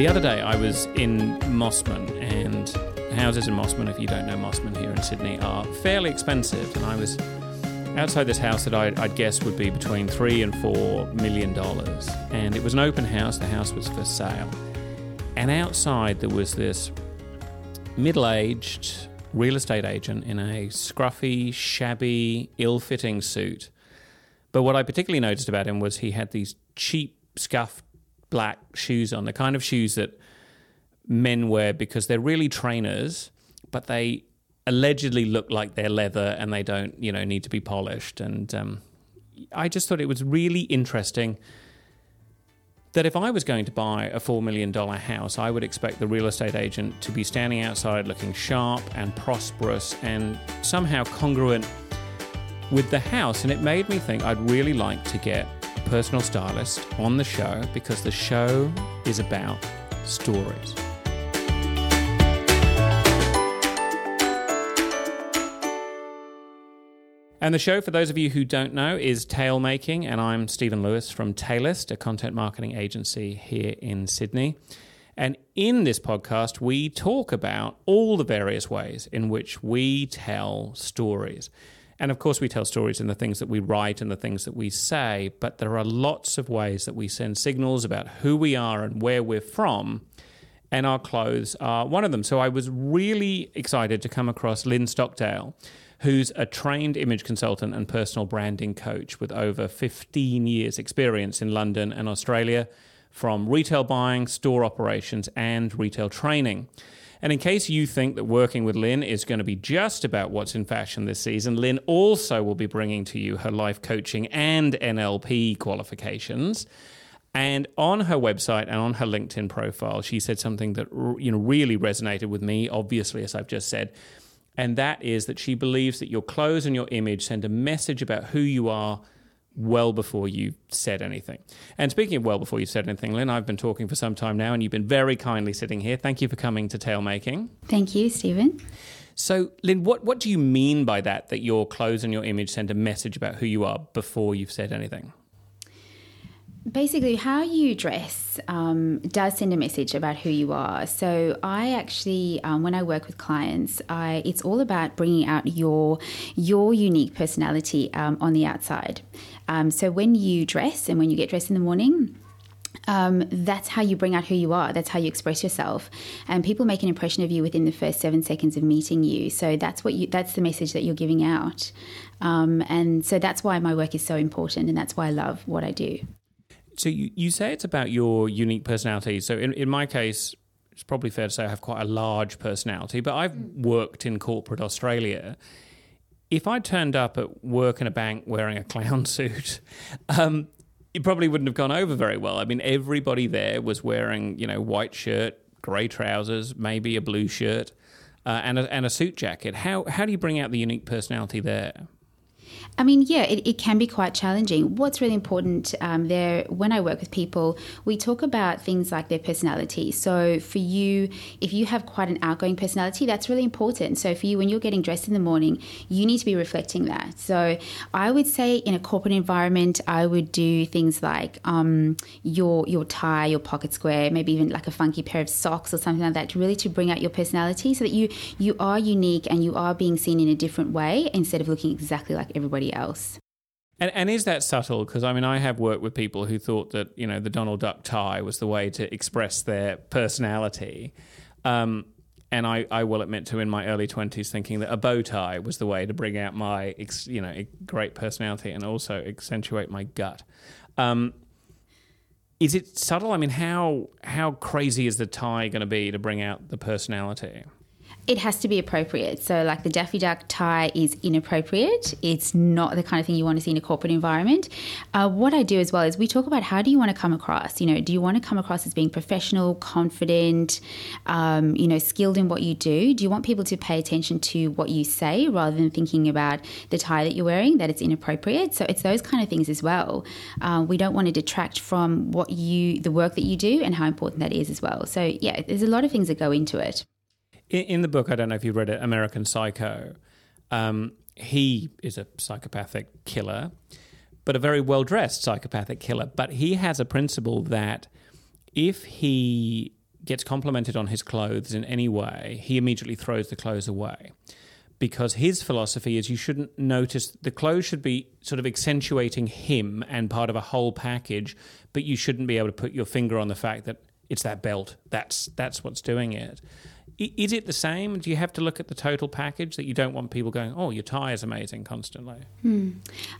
The other day, I was in Mosman, and houses in Mosman, if you don't know Mosman here in Sydney, are fairly expensive. And I was outside this house that I'd, I'd guess would be between three and four million dollars. And it was an open house, the house was for sale. And outside, there was this middle aged real estate agent in a scruffy, shabby, ill fitting suit. But what I particularly noticed about him was he had these cheap, scuffed black shoes on, the kind of shoes that men wear because they're really trainers, but they allegedly look like they're leather and they don't, you know, need to be polished. And um, I just thought it was really interesting that if I was going to buy a $4 million house, I would expect the real estate agent to be standing outside looking sharp and prosperous and somehow congruent with the house. And it made me think I'd really like to get personal stylist on the show because the show is about stories. And the show, for those of you who don't know, is Talemaking, and I'm Stephen Lewis from Taleist, a content marketing agency here in Sydney. And in this podcast, we talk about all the various ways in which we tell stories. And of course, we tell stories in the things that we write and the things that we say, but there are lots of ways that we send signals about who we are and where we're from. And our clothes are one of them. So I was really excited to come across Lynn Stockdale who's a trained image consultant and personal branding coach with over 15 years' experience in London and Australia from retail buying, store operations, and retail training. And in case you think that working with Lynn is going to be just about what's in fashion this season, Lynn also will be bringing to you her life coaching and NLP qualifications. And on her website and on her LinkedIn profile, she said something that you know really resonated with me. Obviously, as I've just said, and that is that she believes that your clothes and your image send a message about who you are well before you said anything. And speaking of well before you said anything, Lynn, I've been talking for some time now, and you've been very kindly sitting here. Thank you for coming to Talemaking. Thank you, Stephen. So, Lynn, what, what do you mean by that, that your clothes and your image send a message about who you are before you've said anything? basically how you dress um, does send a message about who you are so i actually um, when i work with clients I, it's all about bringing out your your unique personality um, on the outside um, so when you dress and when you get dressed in the morning um, that's how you bring out who you are. That's how you express yourself, and people make an impression of you within the first seven seconds of meeting you. So that's what you. That's the message that you're giving out, um, and so that's why my work is so important, and that's why I love what I do. So you, you say it's about your unique personality. So in, in my case, it's probably fair to say I have quite a large personality, but I've worked in corporate Australia. If I turned up at work in a bank wearing a clown suit, um, it probably wouldn't have gone over very well. I mean, everybody there was wearing, you know, white shirt, grey trousers, maybe a blue shirt, uh, and a, and a suit jacket. How how do you bring out the unique personality there? I mean, yeah, it, it can be quite challenging. What's really important um, there, when I work with people, we talk about things like their personality. So for you, if you have quite an outgoing personality, that's really important. So for you, when you're getting dressed in the morning, you need to be reflecting that. So I would say in a corporate environment, I would do things like um, your your tie, your pocket square, maybe even like a funky pair of socks or something like that, really to bring out your personality, so that you you are unique and you are being seen in a different way instead of looking exactly like everybody else. And, and is that subtle? Because I mean, I have worked with people who thought that you know the Donald Duck tie was the way to express their personality. Um, and I, I will admit to in my early 20s thinking that a bow tie was the way to bring out my you know great personality and also accentuate my gut um, is it subtle i mean how how crazy is the tie going to be to bring out the personality it has to be appropriate. So, like the Daffy Duck tie is inappropriate. It's not the kind of thing you want to see in a corporate environment. Uh, what I do as well is we talk about how do you want to come across? You know, do you want to come across as being professional, confident, um, you know, skilled in what you do? Do you want people to pay attention to what you say rather than thinking about the tie that you're wearing, that it's inappropriate? So, it's those kind of things as well. Uh, we don't want to detract from what you, the work that you do, and how important that is as well. So, yeah, there's a lot of things that go into it in, in the book, I don't know if you read it, American Psycho. Um, he is a psychopathic killer, but a very well dressed psychopathic killer. But he has a principle that if he gets complimented on his clothes in any way, he immediately throws the clothes away. Because his philosophy is you shouldn't notice the clothes should be sort of accentuating him and part of a whole package, but you shouldn't be able to put your finger on the fact that it's that belt. That's that's what's doing it. Is it the same? Do you have to look at the total package that you don't want people going, oh, your tie is amazing constantly? Hmm.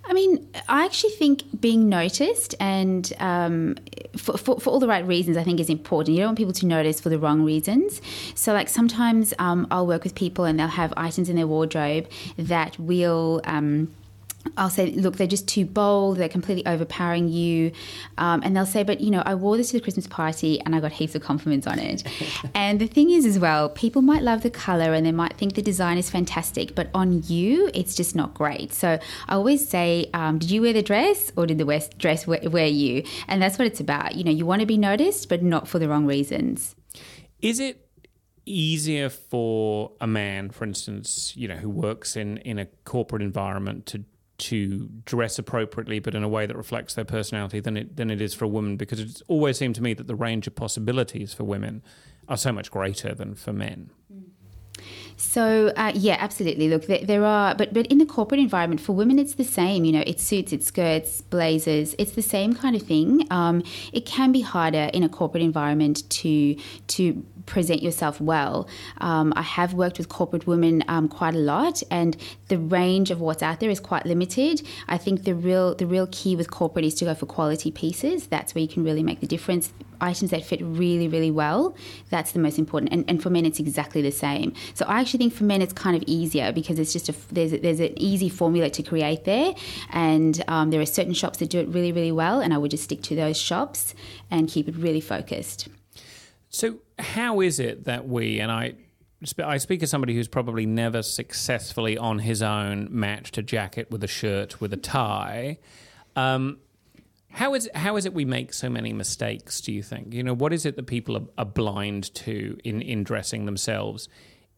I mean, I actually think being noticed and um, for, for, for, all the right reasons, I think is important. You don't want people to notice for the wrong reasons. So, like, sometimes um, I'll work with people and they'll have items in their wardrobe that will. Um, I'll say, look, they're just too bold. They're completely overpowering you. Um, and they'll say, but you know, I wore this to the Christmas party and I got heaps of compliments on it. and the thing is, as well, people might love the color and they might think the design is fantastic, but on you, it's just not great. So I always say, um, did you wear the dress or did the dress wear, wear you? And that's what it's about. You know, you want to be noticed, but not for the wrong reasons. Is it easier for a man, for instance, you know, who works in, in a corporate environment to to dress appropriately, but in a way that reflects their personality than it than it is for a woman. Because it's always seemed to me that the range of possibilities for women are so much greater than for men. Mm. So uh, yeah, absolutely. Look, there, there, are, but but in the corporate environment for women, it's the same. You know, it's suits, it's skirts, blazers. It's the same kind of thing. Um, it can be harder in a corporate environment to to present yourself well. Um, I have worked with corporate women um, quite a lot, and the range of what's out there is quite limited. I think the real the real key with corporate is to go for quality pieces. That's where you can really make the difference. Items that fit really, really well. That's the most important. And, and for men, it's exactly the same. So I actually think for men, it's kind of easier because it's just a there's a, there's an easy formula to create there, and um, there are certain shops that do it really, really well. And I would just stick to those shops and keep it really focused. So, how is it that we, and I, I speak as somebody who's probably never successfully on his own matched a jacket with a shirt with a tie. Um, how is how is it we make so many mistakes? Do you think? You know, what is it that people are, are blind to in in dressing themselves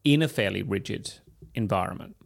in a fairly rigid environment?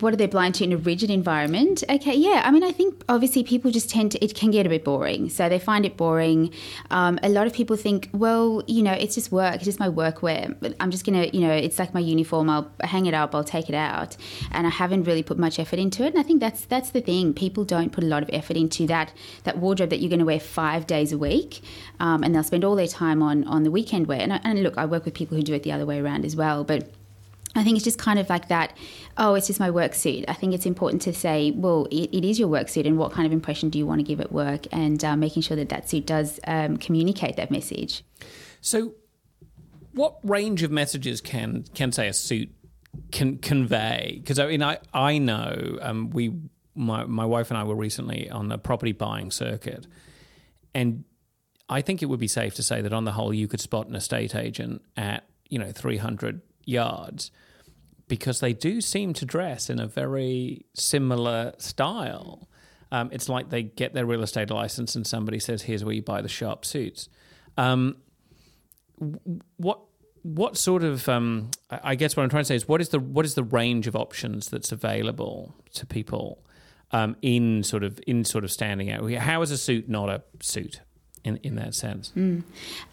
What are they blind to in a rigid environment? Okay, yeah. I mean, I think obviously people just tend to, it can get a bit boring. So they find it boring. Um, a lot of people think, well, you know, it's just work, it's just my work workwear. I'm just going to, you know, it's like my uniform. I'll hang it up, I'll take it out. And I haven't really put much effort into it. And I think that's that's the thing. People don't put a lot of effort into that that wardrobe that you're going to wear five days a week. Um, and they'll spend all their time on, on the weekend wear. And, and look, I work with people who do it the other way around as well. But I think it's just kind of like that. Oh, it's just my work suit. I think it's important to say, well, it, it is your work suit, and what kind of impression do you want to give at work, and uh, making sure that that suit does um, communicate that message. So, what range of messages can can say a suit can convey? Because I mean, I I know um, we my my wife and I were recently on the property buying circuit, and I think it would be safe to say that on the whole, you could spot an estate agent at you know three hundred yards because they do seem to dress in a very similar style. Um, it's like they get their real estate license and somebody says, "Here's where you buy the sharp suits." Um, what what sort of um, I guess what I'm trying to say is what is the what is the range of options that's available to people um, in sort of in sort of standing out? How is a suit not a suit in in that sense? Mm.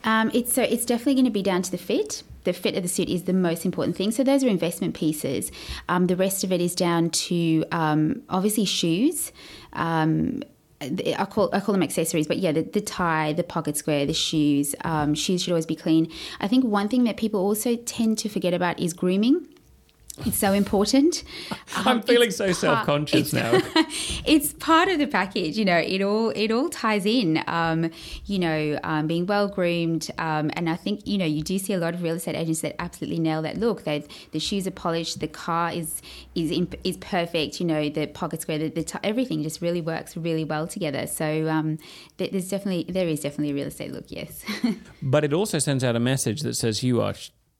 Um, it's so it's definitely going to be down to the fit the fit of the suit is the most important thing. So those are investment pieces. Um, the rest of it is down to um, obviously shoes. Um, I call I call them accessories, but yeah, the, the tie, the pocket square, the shoes. Um, shoes should always be clean. I think one thing that people also tend to forget about is grooming. It's so important. Um, I'm feeling so self conscious now. it's part of the package, you know. It all it all ties in. Um, you know, um, being well groomed, um, and I think you know you do see a lot of real estate agents that absolutely nail that look. They the shoes are polished, the car is is in, is perfect. You know, the pocket square, the, the t- everything just really works really well together. So um, there's definitely there is definitely a real estate look. Yes, but it also sends out a message that says you are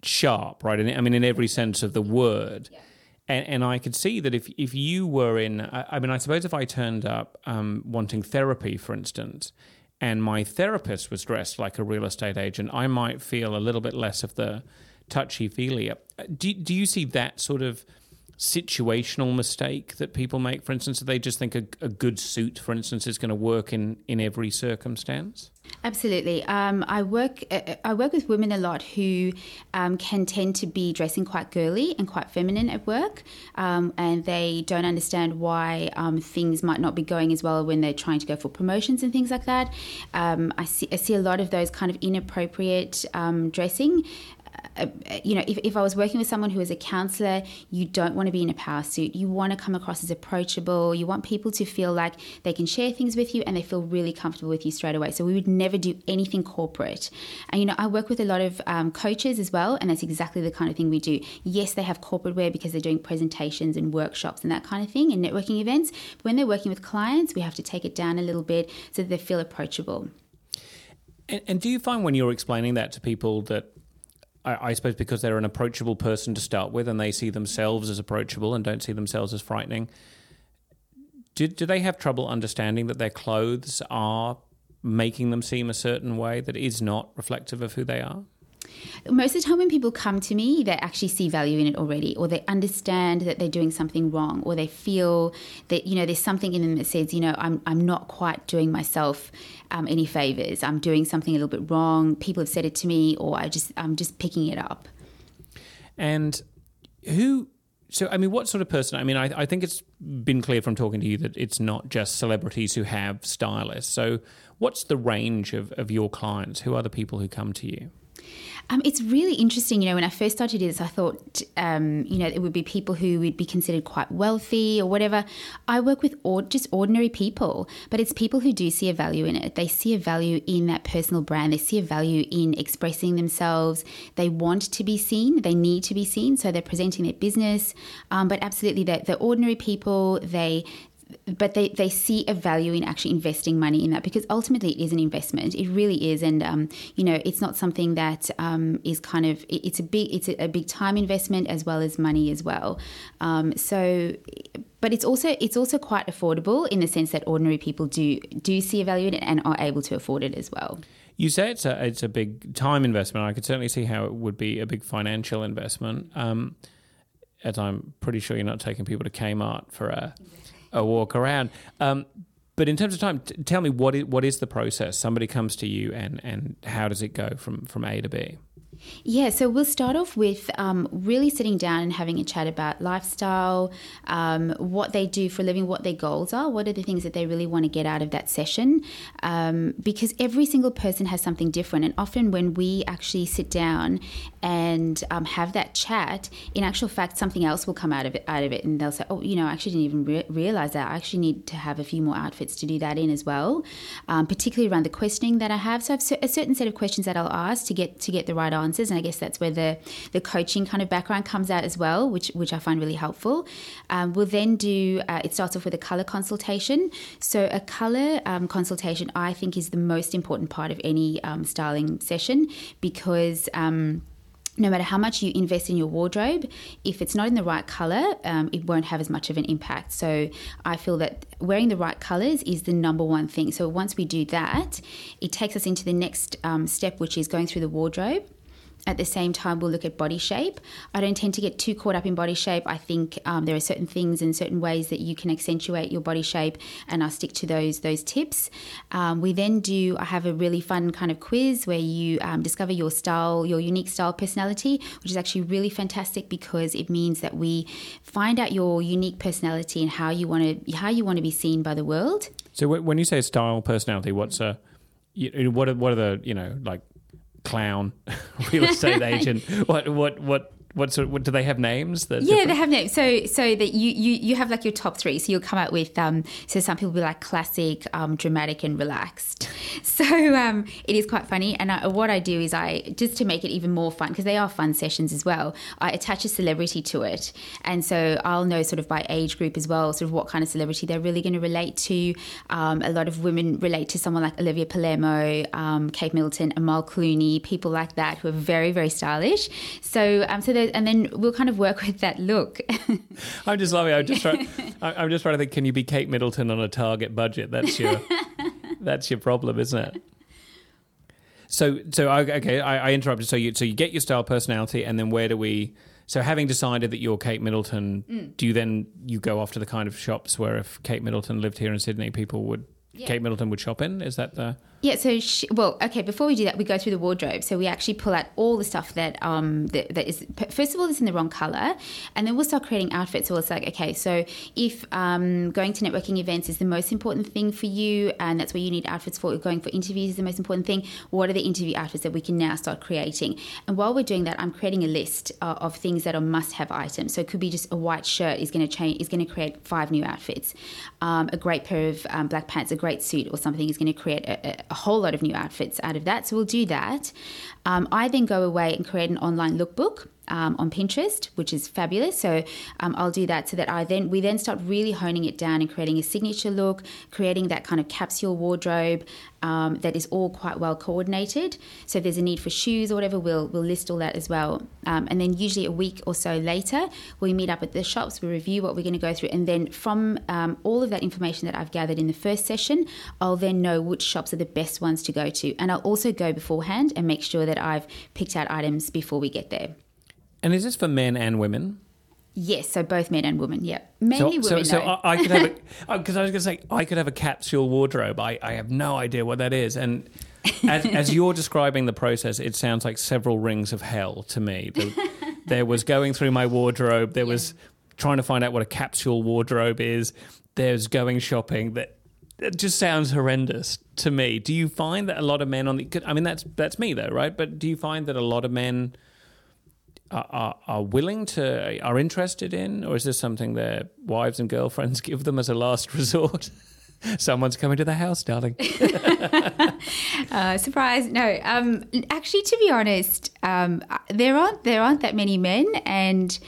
sharp, right? I mean, in every sense of the word. Yeah. And, and, I could see that if, if you were in, I, I mean, I suppose if I turned up um, wanting therapy, for instance, and my therapist was dressed like a real estate agent, I might feel a little bit less of the touchy feely. Do, do you see that sort of situational mistake that people make? For instance, they just think a, a good suit, for instance, is going to work in, in every circumstance? Absolutely. Um, I work uh, I work with women a lot who um, can tend to be dressing quite girly and quite feminine at work, um, and they don't understand why um, things might not be going as well when they're trying to go for promotions and things like that. Um, I see I see a lot of those kind of inappropriate um, dressing uh, you know, if, if I was working with someone who is a counselor, you don't want to be in a power suit. You want to come across as approachable. You want people to feel like they can share things with you and they feel really comfortable with you straight away. So we would never do anything corporate. And, you know, I work with a lot of um, coaches as well, and that's exactly the kind of thing we do. Yes, they have corporate wear because they're doing presentations and workshops and that kind of thing and networking events. But when they're working with clients, we have to take it down a little bit so that they feel approachable. And, and do you find when you're explaining that to people that I, I, suppose because they're an approachable person to start with and they see themselves as approachable and don't see themselves as frightening. Do, do they have trouble understanding that their clothes are making them seem a certain way that is not reflective of who they are? Most of the time, when people come to me, they actually see value in it already, or they understand that they're doing something wrong, or they feel that you know there's something in them that says, you know, I'm I'm not quite doing myself um, any favors. I'm doing something a little bit wrong. People have said it to me, or I just I'm just picking it up. And who so, I mean, what sort of person? I mean, I, I, think it's been clear from talking to you that it's not just celebrities who have stylists. So, what's the range of, of your clients? Who are the people who come to you? Um, it's really interesting. You know, when I first started this, I thought, um, you know, it would be people who would be considered quite wealthy or whatever. I work with or- just ordinary people, but it's people who do see a value in it. They see a value in that personal brand. They see a value in expressing themselves. They want to be seen. They need to be seen. So they're presenting their business. Um, but absolutely, the, the ordinary people, they but they, they see a value in actually investing money in that because ultimately it is an investment. It really is, and um, you know it's not something that um, is kind of it's a big it's a, big time investment as well as money as well. Um, so, but it's also it's also quite affordable in the sense that ordinary people do do see a value in it and are able to afford it as well. You say it's a it's a big time investment. I could certainly see how it would be a big financial investment. Um, as I'm pretty sure you're not taking people to Kmart for a a walk around. Um, but in terms of time, t- tell me what is, what is the process? Somebody comes to you, and and how does it go from from A to B? Yeah, so we'll start off with um, really sitting down and having a chat about lifestyle, um, what they do for a living, what their goals are, what are the things that they really want to get out of that session. Um, because every single person has something different. And often when we actually sit down and um, have that chat, in actual fact, something else will come out of it. Out of it, and they'll say, "Oh, you know, I actually didn't even re- realize that. I actually need to have a few more outfits to do that in as well, um, particularly around the questioning that I have. So I have a certain set of questions that I'll ask to get to get the right and I guess that's where the the coaching kind of background comes out as well, which which I find really helpful. Um, we'll then do. Uh, it starts off with a color consultation. So a color um, consultation, I think, is the most important part of any um, styling session because um, no matter how much you invest in your wardrobe, if it's not in the right color, um, it won't have as much of an impact. So I feel that wearing the right colors is the number one thing. So once we do that, it takes us into the next um, step, which is going through the wardrobe at the same time, we'll look at body shape. I don't tend to get too caught up in body shape. I think um, there are certain things and certain ways that you can accentuate your body shape, and I stick to those those tips. Um, we then do. I have a really fun kind of quiz where you um, discover your style, your unique style personality, which is actually really fantastic because it means that we find out your unique personality and how you want to how you want to be seen by the world. So when you say style personality, what's a what are, what are the you know like clown, real estate agent. What what what what sort? Of, what do they have names? yeah, different? they have names. So so that you you you have like your top three. So you'll come out with um. So some people will be like classic, um, dramatic, and relaxed. So um, it is quite funny. And I, what I do is I just to make it even more fun because they are fun sessions as well. I attach a celebrity to it, and so I'll know sort of by age group as well, sort of what kind of celebrity they're really going to relate to. Um, a lot of women relate to someone like Olivia Palermo, um, Kate Middleton, Amal Clooney, people like that who are very very stylish. So um, so and then we'll kind of work with that look. I'm just loving. I'm just trying. I'm just trying to think. Can you be Kate Middleton on a Target budget? That's your. that's your problem, isn't it? So, so okay, I, I interrupted. So you, so you get your style, personality, and then where do we, So having decided that you're Kate Middleton, Mm. do you then you go off to the kind of shops where if Kate Middleton lived here in Sydney, people would Kate Middleton would shop in? Is that the Yeah, so she, well, okay. Before we do that, we go through the wardrobe. So we actually pull out all the stuff that um that, that is first of all it's in the wrong color, and then we'll start creating outfits. So it's like okay, so if um going to networking events is the most important thing for you, and that's where you need outfits for. Going for interviews is the most important thing. What are the interview outfits that we can now start creating? And while we're doing that, I'm creating a list uh, of things that are must-have items. So it could be just a white shirt is going to change is going to create five new outfits. Um, a great pair of um, black pants, a great suit, or something is going to create a, a, a whole lot of new outfits out of that. So we'll do that. Um, I then go away and create an online lookbook. Um, on Pinterest, which is fabulous. So um, I'll do that so that I then we then start really honing it down and creating a signature look, creating that kind of capsule wardrobe um, that is all quite well coordinated. So if there's a need for shoes or whatever, we'll we'll list all that as well. Um, and then usually a week or so later, we meet up at the shops, we review what we're going to go through, and then from um, all of that information that I've gathered in the first session, I'll then know which shops are the best ones to go to, and I'll also go beforehand and make sure that I've picked out items before we get there. And is this for men and women? Yes, so both men and women. Yeah, mainly so, women. So, so. I, I could have a because I was going to say I could have a capsule wardrobe. I, I have no idea what that is, and as, as you're describing the process, it sounds like several rings of hell to me. The, there was going through my wardrobe. There was trying to find out what a capsule wardrobe is. There's going shopping. That it just sounds horrendous to me. Do you find that a lot of men on the? I mean, that's that's me though, right? But do you find that a lot of men are, are, willing to are interested in, or is this something their wives and girlfriends give them as a last resort? Someone's coming to the house, darling. Uh, surprise! No, um, actually, to be honest, um, there aren't there aren't that many men, and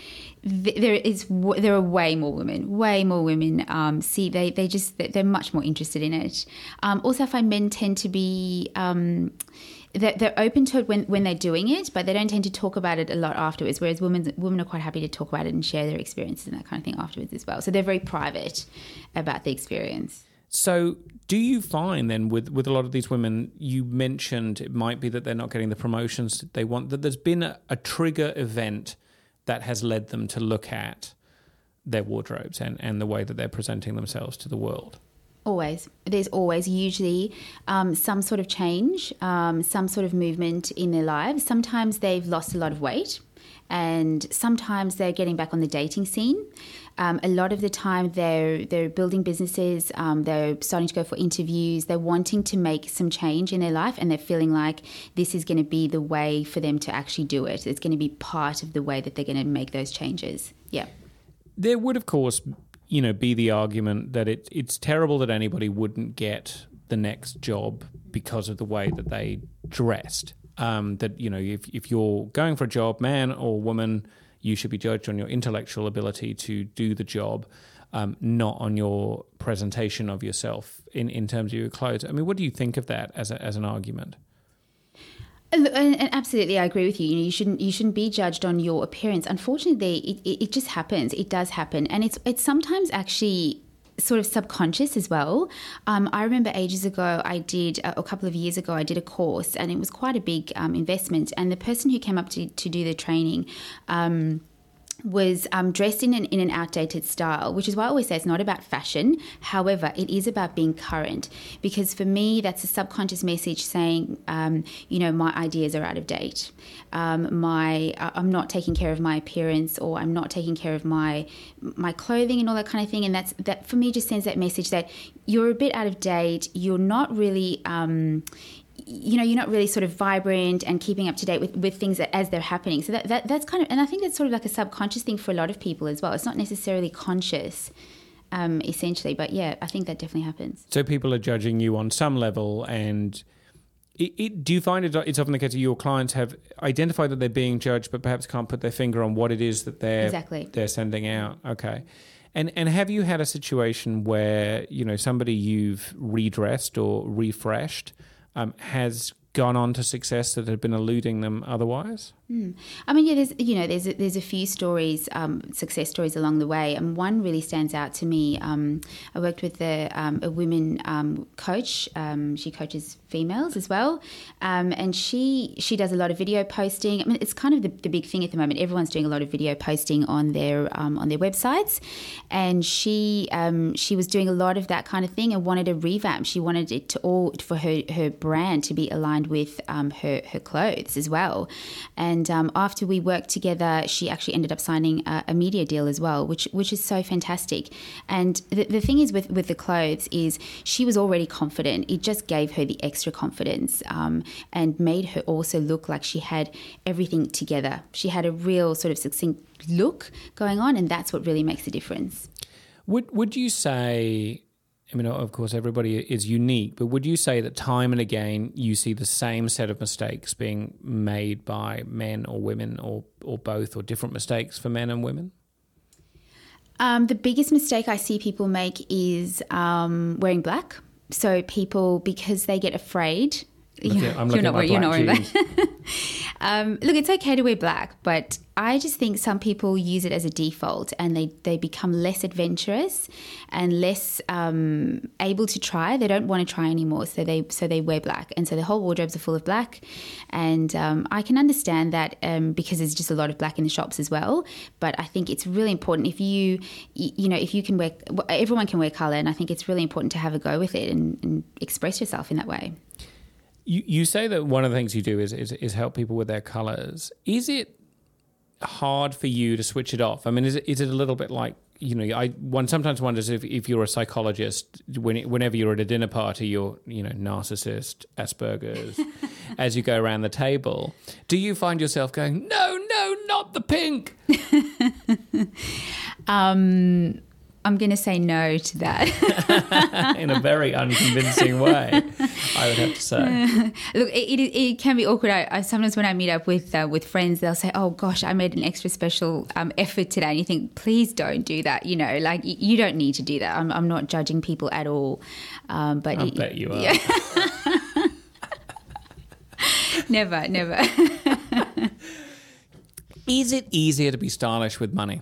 th- there is there are way more women, way more women. Um, see, they they just they're much more interested in it. Um, also, I find men tend to be. They're, they're open to it when, when they're doing it, but they don't tend to talk about it a lot afterwards. Whereas women women are quite happy to talk about it and share their experiences and that kind of thing afterwards as well. So they're very private about the experience. So, do you find then with with a lot of these women, you mentioned it might be that they're not getting the promotions they want. That there's been a, a trigger event that has led them to look at their wardrobes and, and the way that they're presenting themselves to the world. Always. There's always usually um, some sort of change, um, some sort of movement in their lives. Sometimes they've lost a lot of weight, and sometimes they're getting back on the dating scene. Um, a lot of the time, they're they're building businesses. Um, they're starting to go for interviews. They're wanting to make some change in their life, and they're feeling like this is going to be the way for them to actually do it. It's going to be part of the way that they're going to make those changes. Yeah. There would, of course, you know, be the argument that it, it's terrible that anybody wouldn't get the next job because of the way that they dressed. Um, that you know, if if you're going for a job, man or woman, you should be judged on your intellectual ability to do the job, um, not on your presentation of yourself in, in terms of your clothes. I mean, what do you think of that as a, as an argument? And, and absolutely, I agree with you. You know, you shouldn't you shouldn't be judged on your appearance. Unfortunately, it, it, it just happens. It does happen, and it's it's sometimes actually sort of subconscious as well. Um, I remember ages ago, I did a, a couple of years ago, I did a course, and it was quite a big um, investment. And the person who came up to to do the training. Um, was um, dressed in an, in an outdated style, which is why I always say it's not about fashion. However, it is about being current because for me, that's a subconscious message saying, um, you know, my ideas are out of date. Um, my I'm not taking care of my appearance, or I'm not taking care of my my clothing and all that kind of thing. And that's that for me just sends that message that you're a bit out of date. You're not really you know you're not really sort of vibrant and keeping up to date with, with things as they're happening so that, that that's kind of and i think that's sort of like a subconscious thing for a lot of people as well it's not necessarily conscious um, essentially but yeah i think that definitely happens So people are judging you on some level, and it, it, do you find it, it's often the case that your clients have identified that they're being judged, but perhaps can't put their finger on what it is that they're Exactly. they're sending out. Okay, and and have you had a situation where you know somebody you've redressed or refreshed um, has gone on to success that had been eluding them otherwise? Mm. I mean, yeah, there's you know, there's a, there's a few stories, um, success stories along the way, and one really stands out to me. Um, I worked with a, um, a women um, coach. Um, she coaches females as well, um, and she she does a lot of video posting. I mean, it's kind of the, the big thing at the moment. Everyone's doing a lot of video posting on their on their websites, and she she was doing a lot of that kind of thing and wanted a revamp. She wanted it to all for her her brand to be aligned with her her clothes as well, and and um, after we worked together, she actually ended up signing a, a, media deal as well, which which is so fantastic. And the, the thing is with with the clothes is she was already confident. It just gave her the extra confidence um, and made her also look like she had everything together. She had a real sort of succinct look going on, and that's what really makes a difference. Would Would you say I mean, of course, everybody is unique, but would you say that time and again you see the same set of mistakes being made by men or women or, or both, or different mistakes for men and women? Um, the biggest mistake I see people make is um, wearing black. So people, because they get afraid. Look at, I'm you're not, you're black um, look, it's okay to wear black, but I just think some people use it as a default and they, they become less adventurous and less um, able to try. They don't want to try anymore, so they so they wear black, and so the whole wardrobes are full of black. And um, I can understand that um, because there's just a lot of black in the shops as well. But I think it's really important if you you know if you can wear everyone can wear color, and I think it's really important to have a go with it and, and express yourself in that way. You, you say that one of the things you do is, is, is help people with their colors. Is it hard for you to switch it off? I mean, is it, is it a little bit like you know, I one sometimes wonders if, if you're a psychologist, when, whenever you're at a dinner party, you're you know narcissist, Asperger's, as you go around the table, do you find yourself going, no, no, not the pink? um, I'm going to say no to that. In a very unconvincing way, I would have to say. Look, it, it, it can be awkward. I, I, sometimes when I meet up with uh, with friends, they'll say, "Oh gosh, I made an extra special um, effort today," and you think, "Please don't do that." You know, like you don't need to do that. I'm, I'm not judging people at all. Um, but I bet you are. Yeah. never, never. Is it easier to be stylish with money?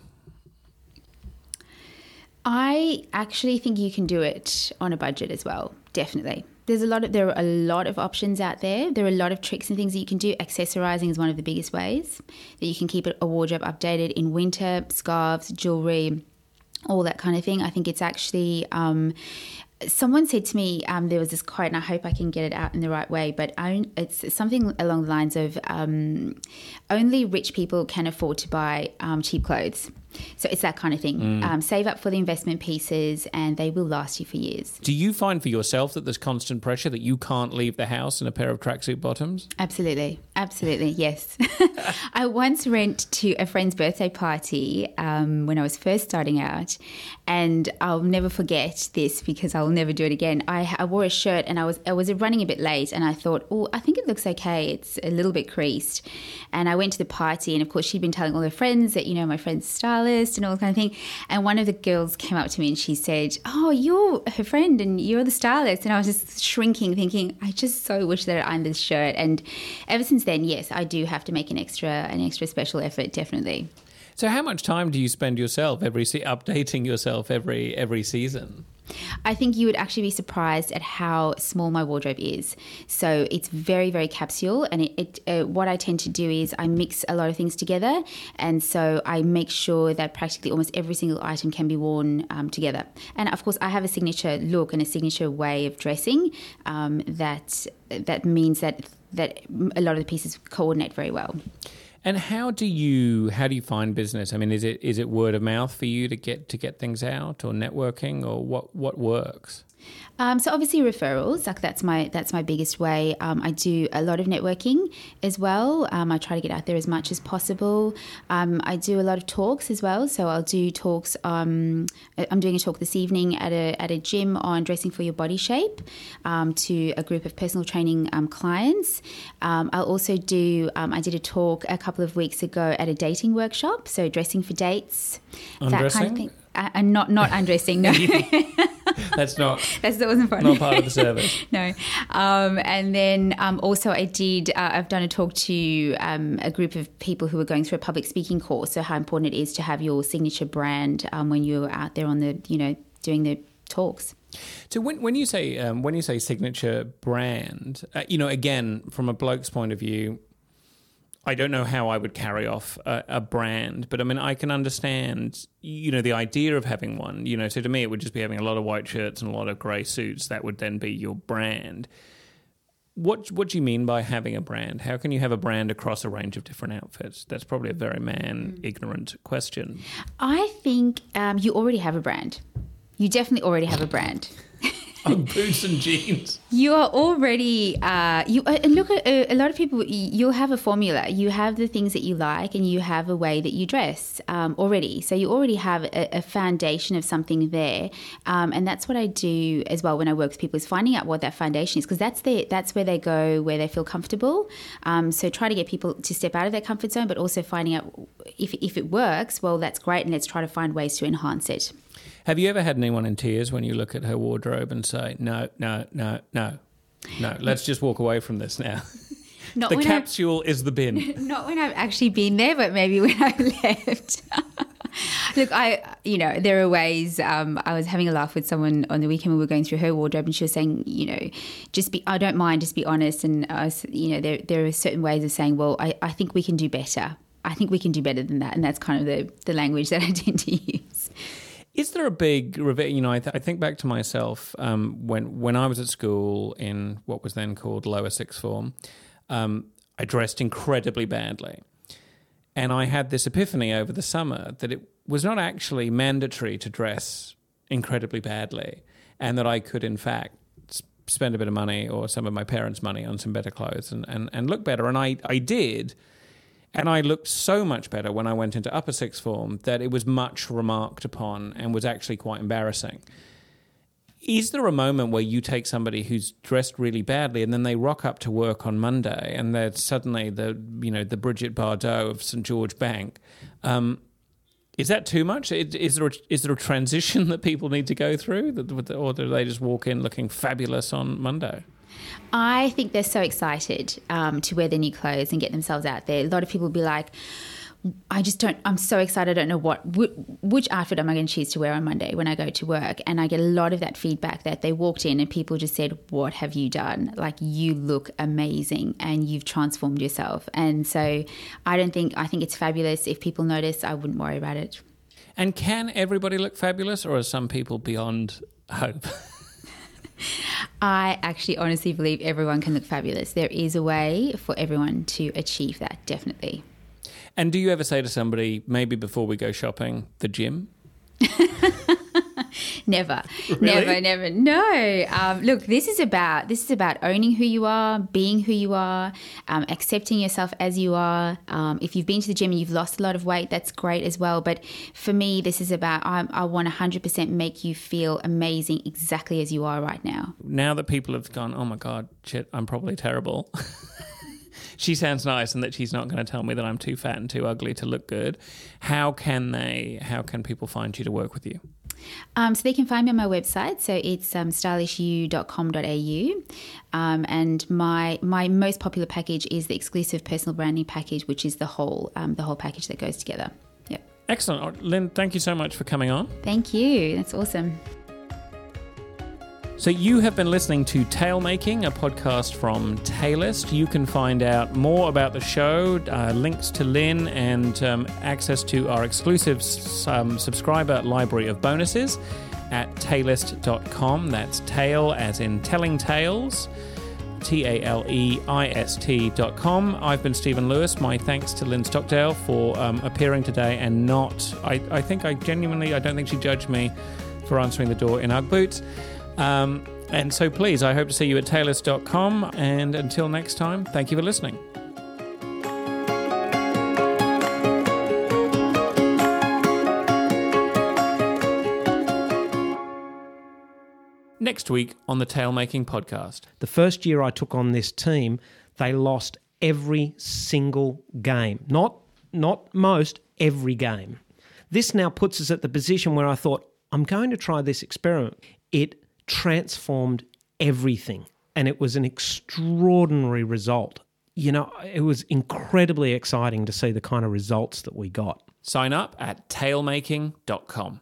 I actually think you can do it on a budget as well. Definitely. There's a lot of there are a lot of options out there. There are a lot of tricks and things that you can do. Accessorizing is one of the biggest ways that you can keep a wardrobe updated in winter, scarves, jewelry, all that kind of thing. I think it's actually um, someone said to me um, there was this quote and i hope i can get it out in the right way but it's something along the lines of um, only rich people can afford to buy um, cheap clothes so it's that kind of thing. Mm. Um, save up for the investment pieces, and they will last you for years. Do you find for yourself that there's constant pressure that you can't leave the house in a pair of tracksuit bottoms? Absolutely, absolutely, yes. I once went to a friend's birthday party um, when I was first starting out, and I'll never forget this because I'll never do it again. I, I wore a shirt, and I was I was running a bit late, and I thought, oh, I think it looks okay. It's a little bit creased, and I went to the party, and of course she'd been telling all her friends that you know my friend's style stylist and all kind of thing. And one of the girls came up to me and she said, Oh, you're her friend and you're the stylist. And I was just shrinking, thinking, I just so wish that I'm this shirt. And ever since then, yes, I do have to make an extra an extra special effort, definitely. So, how much time do you spend yourself every se- updating yourself every every season? I think you would actually be surprised at how small my wardrobe is. So it's very, very capsule. And it, it uh, what I tend to do is I mix a lot of things together. And so I make sure that practically almost every single item can be worn um, together. And of course, I have a signature look and a signature way of dressing um, that that means that that a lot of the pieces coordinate very well. And how do you how do you find business? I mean, is it is it word of mouth for you to get to get things out, or networking, or what what works? Um, so obviously referrals, like that's my that's my biggest way. Um, I do a lot of networking as well. Um, I try to get out there as much as possible. Um, I do a lot of talks as well. So I'll do talks. Um, I'm doing a talk this evening at a at a gym on dressing for your body shape um, to a group of personal training clients. I'll also do. I did a talk a couple of weeks ago at a dating workshop. So dressing for dates, Undressing? that kind of thing and not not undressing. No. That's not. That's that wasn't fun. Not part of the service. no. Um, and then um, also I did. Uh, I've done a talk to um, a group of people who are going through a public speaking course. So how important it is to have your signature brand um, when you're out there on the you know doing the talks. So when when you say um, when you say signature brand, uh, you know, again from a bloke's point of view, I don't know how I would carry off a, a, brand, but I mean, I can understand, you know, the idea of having one. You know, so to me, it would just be having a lot of white shirts and a lot of grey suits. That would then be your brand. What What do you mean by having a brand? How can you have a brand across a range of different outfits? That's probably a very man ignorant question. I think um, you already have a brand. You definitely already have a brand. boots and jeans. You are already uh, you uh, look at uh, a lot of people. You'll have a formula. You have the things that you like, and you have a way that you dress um, already. So you already have a, a foundation of something there, um, and that's what I do as well when I work with people is finding out what that foundation is because that's the that's where they go where they feel comfortable. Um, so try to get people to step out of their comfort zone, but also finding out if if it works. Well, that's great, and let's try to find ways to enhance it. Have you ever had anyone in tears when you look at her wardrobe and say, no, no, no, no, no, let's just walk away from this now? Not the capsule I've, is the bin. Not when I've actually been there, but maybe when I left. Look, I, you know, there are ways. Um, I was having a laugh with someone on the weekend we were going through her wardrobe, and she was saying, you know, just be, I don't mind, just be honest. And I was, you know, there, there are certain ways of saying, well, I, I think we can do better. I think we can do better than that. And that's kind of the, the language that I tend to use. Is there a big, you know, I, th- I think back to myself um, when when I was at school in what was then called lower sixth form. Um, I dressed incredibly badly, and I had this epiphany over the summer that it was not actually mandatory to dress incredibly badly, and that I could, in fact, spend a bit of money or some of my parents' money on some better clothes and, and, and look better. And I, I did. And I looked so much better when I went into upper sixth form that it was much remarked upon and was actually quite embarrassing. Is there a moment where you take somebody who's dressed really badly and then they rock up to work on Monday and they're suddenly the you know the Brigitte Bardot of St George Bank? Um, is that too much? Is there a, is there a transition that people need to go through, or do they just walk in looking fabulous on Monday? I think they're so excited um, to wear their new clothes and get themselves out there. A lot of people will be like, I just don't, I'm so excited. I don't know what, which outfit am I going to choose to wear on Monday when I go to work? And I get a lot of that feedback that they walked in and people just said, What have you done? Like, you look amazing and you've transformed yourself. And so I don't think, I think it's fabulous. If people notice, I wouldn't worry about it. And can everybody look fabulous or are some people beyond hope? I actually honestly believe everyone can look fabulous. There is a way for everyone to achieve that, definitely. And do you ever say to somebody, maybe before we go shopping, the gym? never, really? never, never. No. Um, look, this is about this is about owning who you are, being who you are, um, accepting yourself as you are. Um, if you've been to the gym and you've lost a lot of weight, that's great as well. But for me, this is about I, I want 100% make you feel amazing exactly as you are right now. Now that people have gone, oh my god, shit, I'm probably terrible. she sounds nice and that she's not going to tell me that I'm too fat and too ugly to look good. How can they? How can people find you to work with you? Um, so they can find me on my website. So it's um, stylishu.com.au. Um, and my my most popular package is the exclusive personal branding package, which is the whole um, the whole package that goes together. Yep. Excellent, Lynn. Thank you so much for coming on. Thank you. That's awesome. So, you have been listening to Talemaking, a podcast from Taleist. You can find out more about the show, uh, links to Lynn, and um, access to our exclusive um, subscriber library of bonuses at taleist.com. That's tale as in telling tales. T A L E I S T.com. I've been Stephen Lewis. My thanks to Lynn Stockdale for um, appearing today and not, I, I think I genuinely, I don't think she judged me for answering the door in Ugg boots. Um, and so please, I hope to see you at taleist.com. And until next time, thank you for listening. Next week on the Talemaking Podcast. The first year I took on this team, they lost every single game. Not not most, every game. This now puts us at the position where I thought, I'm going to try this experiment. It transformed everything. And it was an extraordinary result. You know, it was incredibly exciting to see the kind of results that we got. Sign up at talemaking.com.